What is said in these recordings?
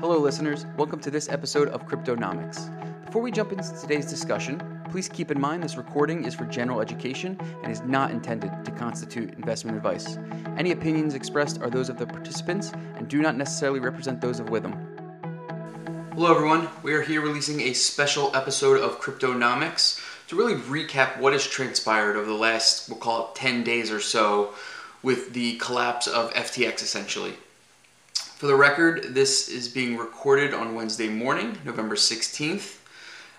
Hello, listeners. Welcome to this episode of Cryptonomix. Before we jump into today's discussion, please keep in mind this recording is for general education and is not intended to constitute investment advice. Any opinions expressed are those of the participants and do not necessarily represent those of Withum. Hello, everyone. We are here releasing a special episode of Cryptonomix to really recap what has transpired over the last, we'll call it 10 days or so, with the collapse of FTX essentially. For the record, this is being recorded on Wednesday morning, November 16th.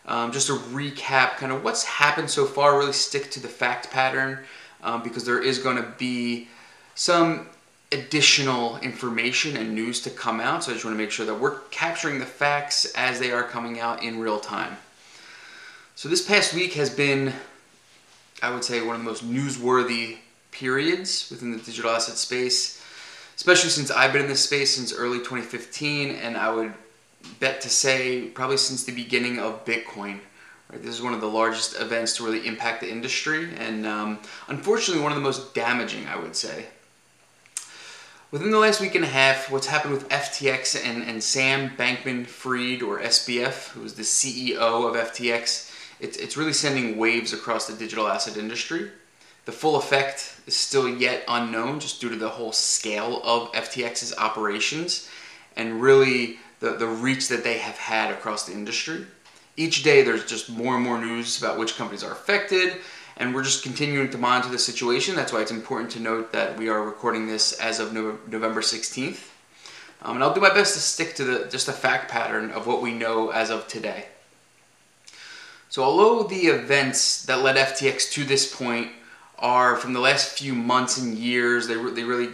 Um, just to recap kind of what's happened so far, really stick to the fact pattern um, because there is going to be some additional information and news to come out. So I just want to make sure that we're capturing the facts as they are coming out in real time. So this past week has been, I would say, one of the most newsworthy periods within the digital asset space especially since I've been in this space since early 2015, and I would bet to say probably since the beginning of Bitcoin. Right, this is one of the largest events to really impact the industry, and um, unfortunately, one of the most damaging, I would say. Within the last week and a half, what's happened with FTX and, and Sam Bankman Fried, or SBF, who is the CEO of FTX, it's, it's really sending waves across the digital asset industry. The full effect is still yet unknown just due to the whole scale of FTX's operations and really the, the reach that they have had across the industry. Each day there's just more and more news about which companies are affected, and we're just continuing to monitor the situation. That's why it's important to note that we are recording this as of November 16th. Um, and I'll do my best to stick to the just the fact pattern of what we know as of today. So, although the events that led FTX to this point are from the last few months and years. They, they really,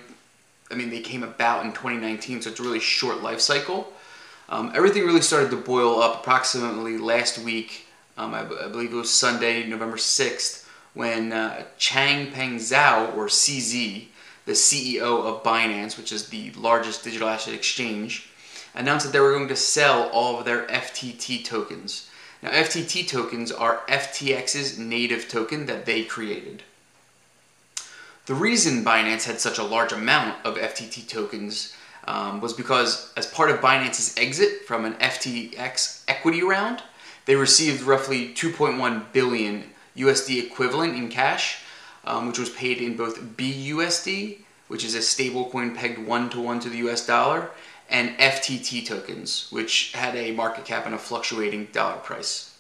I mean, they came about in 2019, so it's a really short life cycle. Um, everything really started to boil up approximately last week. Um, I, I, believe it was Sunday, November 6th, when uh, Changpeng Zhao, or CZ, the CEO of Binance, which is the largest digital asset exchange, announced that they were going to sell all of their FTT tokens. Now, FTT tokens are FTX's native token that they created. The reason Binance had such a large amount of FTT tokens um, was because, as part of Binance's exit from an FTX equity round, they received roughly 2.1 billion USD equivalent in cash, um, which was paid in both BUSD, which is a stablecoin pegged one to one to the US dollar, and FTT tokens, which had a market cap and a fluctuating dollar price.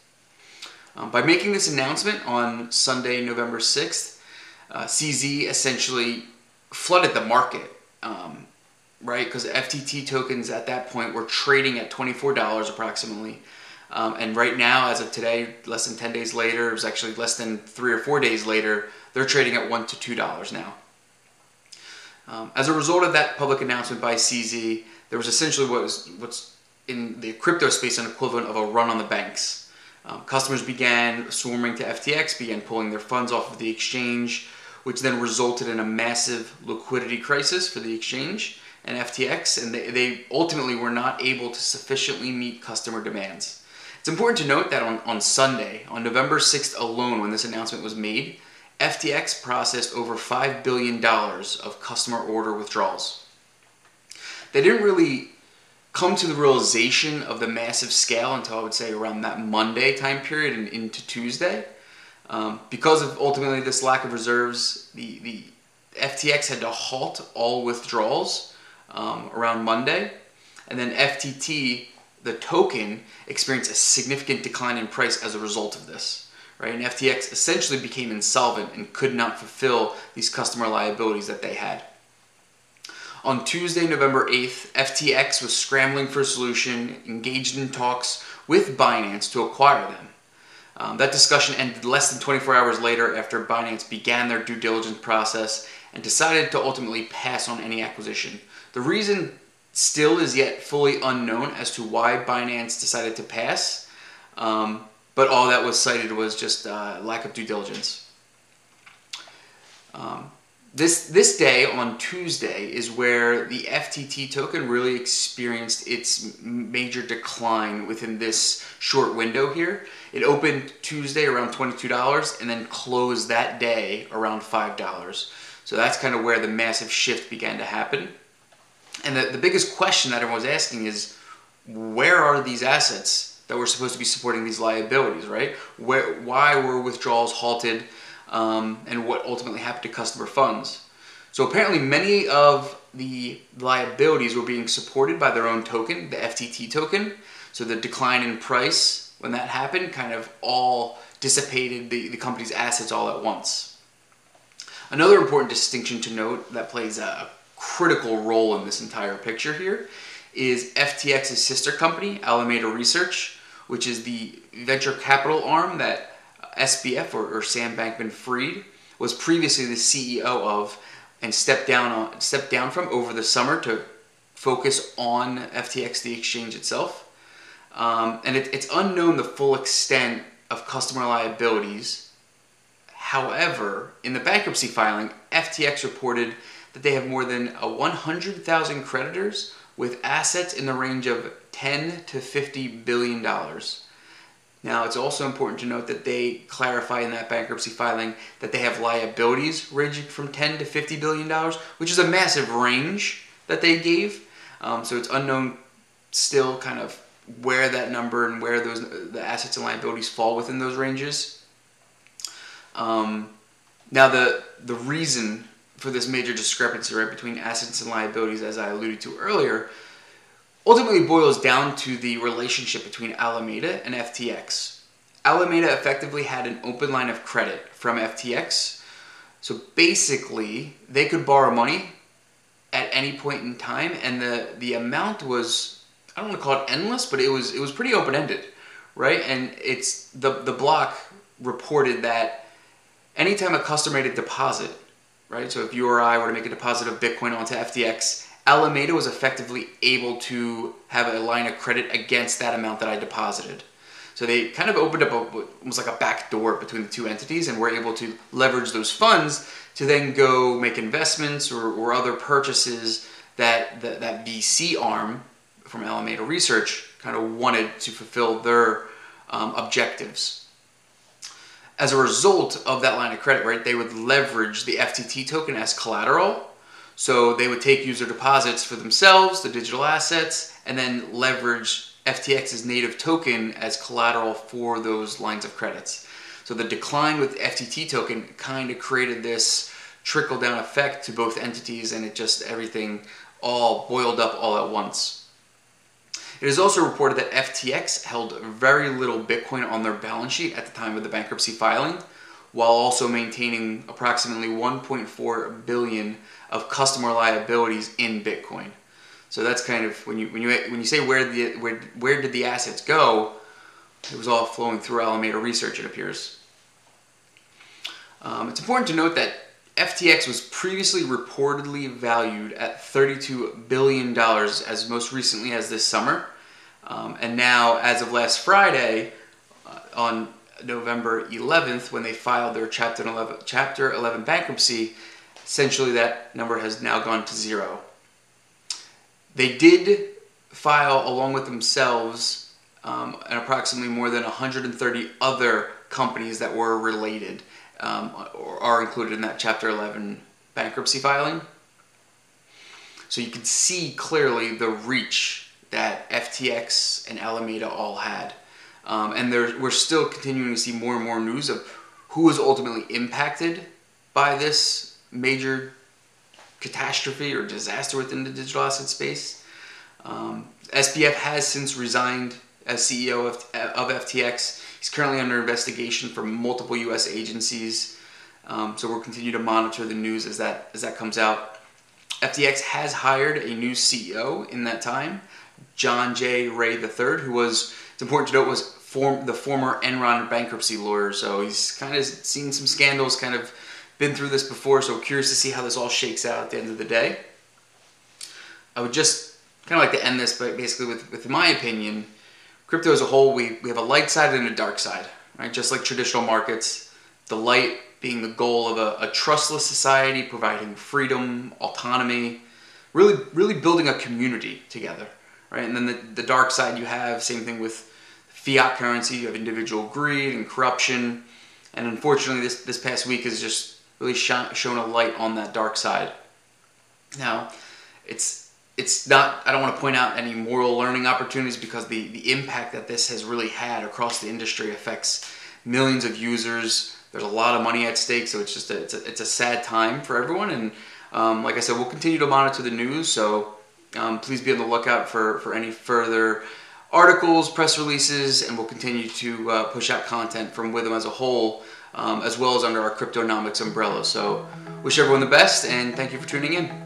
Um, by making this announcement on Sunday, November 6th, uh, CZ essentially flooded the market, um, right? Because FTT tokens at that point were trading at $24 approximately. Um, and right now, as of today, less than 10 days later, it was actually less than three or four days later, they're trading at one to $2 now. Um, as a result of that public announcement by CZ, there was essentially what was what's in the crypto space an equivalent of a run on the banks. Um, customers began swarming to FTX, began pulling their funds off of the exchange, which then resulted in a massive liquidity crisis for the exchange and FTX, and they, they ultimately were not able to sufficiently meet customer demands. It's important to note that on, on Sunday, on November 6th alone, when this announcement was made, FTX processed over $5 billion of customer order withdrawals. They didn't really come to the realization of the massive scale until I would say around that Monday time period and into Tuesday. Um, because of ultimately this lack of reserves, the, the FTX had to halt all withdrawals um, around Monday. And then FTT, the token, experienced a significant decline in price as a result of this. Right? And FTX essentially became insolvent and could not fulfill these customer liabilities that they had. On Tuesday, November 8th, FTX was scrambling for a solution, engaged in talks with Binance to acquire them. Um, that discussion ended less than 24 hours later after Binance began their due diligence process and decided to ultimately pass on any acquisition. The reason still is yet fully unknown as to why Binance decided to pass, um, but all that was cited was just uh, lack of due diligence. Um, this this day on Tuesday is where the FTT token really experienced its major decline within this short window here. It opened Tuesday around $22 and then closed that day around $5. So that's kind of where the massive shift began to happen. And the, the biggest question that everyone was asking is where are these assets that were supposed to be supporting these liabilities, right? Where, why were withdrawals halted, um, and what ultimately happened to customer funds? So apparently, many of the liabilities were being supported by their own token, the FTT token. So the decline in price when that happened kind of all dissipated the, the company's assets all at once. Another important distinction to note that plays a critical role in this entire picture here is FTX's sister company, Alameda Research, which is the venture capital arm that SBF or, or Sam Bankman Fried was previously the CEO of and stepped down on, stepped down from over the summer to focus on FTX, the exchange itself. Um, and it, it's unknown the full extent of customer liabilities. However, in the bankruptcy filing, FTX reported that they have more than 100,000 creditors with assets in the range of 10 to 50 billion dollars. Now, it's also important to note that they clarify in that bankruptcy filing that they have liabilities ranging from 10 to 50 billion dollars, which is a massive range that they gave. Um, so it's unknown still kind of where that number and where those the assets and liabilities fall within those ranges. Um, now, the the reason for this major discrepancy right between assets and liabilities, as I alluded to earlier, ultimately boils down to the relationship between Alameda and FTX. Alameda effectively had an open line of credit from FTX. So basically, they could borrow money at any point in time, and the, the amount was I don't want to call it endless, but it was it was pretty open ended, right? And it's the the block reported that anytime a customer made a deposit, right? So if you or I were to make a deposit of Bitcoin onto FTX, Alameda was effectively able to have a line of credit against that amount that I deposited. So they kind of opened up a, almost like a back door between the two entities and were able to leverage those funds to then go make investments or, or other purchases that, that that VC arm from Alameda Research kind of wanted to fulfill their um, objectives. As a result of that line of credit, right, they would leverage the FTT token as collateral so they would take user deposits for themselves, the digital assets, and then leverage FTX's native token as collateral for those lines of credits. So the decline with FTT token kind of created this trickle down effect to both entities, and it just everything all boiled up all at once. It is also reported that FTX held very little Bitcoin on their balance sheet at the time of the bankruptcy filing, while also maintaining approximately 1.4 billion of customer liabilities in Bitcoin. So that's kind of when you when you when you say where the where where did the assets go? It was all flowing through Alameda Research, it appears. Um, it's important to note that FTX was previously reportedly valued at $32 billion as most recently as this summer. Um, and now, as of last Friday, uh, on November 11th, when they filed their Chapter 11, Chapter 11 bankruptcy, essentially that number has now gone to zero. They did file, along with themselves, um, and approximately more than 130 other companies that were related um, or are included in that Chapter 11 bankruptcy filing. So you can see clearly the reach that FTX and Alameda all had. Um, and there, we're still continuing to see more and more news of who was ultimately impacted by this major catastrophe or disaster within the digital asset space. Um, SBF has since resigned as CEO of, of FTX. He's currently under investigation from multiple U.S. agencies. Um, so we'll continue to monitor the news as that as that comes out. FTX has hired a new CEO in that time, John J. Ray III, who was it's important to note was form, the former Enron bankruptcy lawyer. So he's kind of seen some scandals, kind of been through this before. So curious to see how this all shakes out at the end of the day. I would just kind of like to end this, but basically with, with my opinion, crypto as a whole, we, we have a light side and a dark side, right? Just like traditional markets, the light being the goal of a, a trustless society, providing freedom, autonomy, really, really building a community together right? And then the, the dark side you have, same thing with fiat currency, you have individual greed and corruption. And unfortunately, this, this past week has just really shone, shown a light on that dark side. Now, it's it's not i don't want to point out any moral learning opportunities because the, the impact that this has really had across the industry affects millions of users there's a lot of money at stake so it's just a, it's, a, it's a sad time for everyone and um, like i said we'll continue to monitor the news so um, please be on the lookout for, for any further articles press releases and we'll continue to uh, push out content from Withum as a whole um, as well as under our Cryptonomix umbrella so wish everyone the best and thank you for tuning in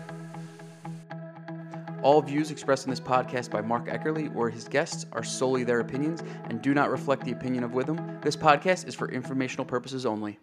all views expressed in this podcast by Mark Eckerle or his guests are solely their opinions and do not reflect the opinion of Withum. This podcast is for informational purposes only.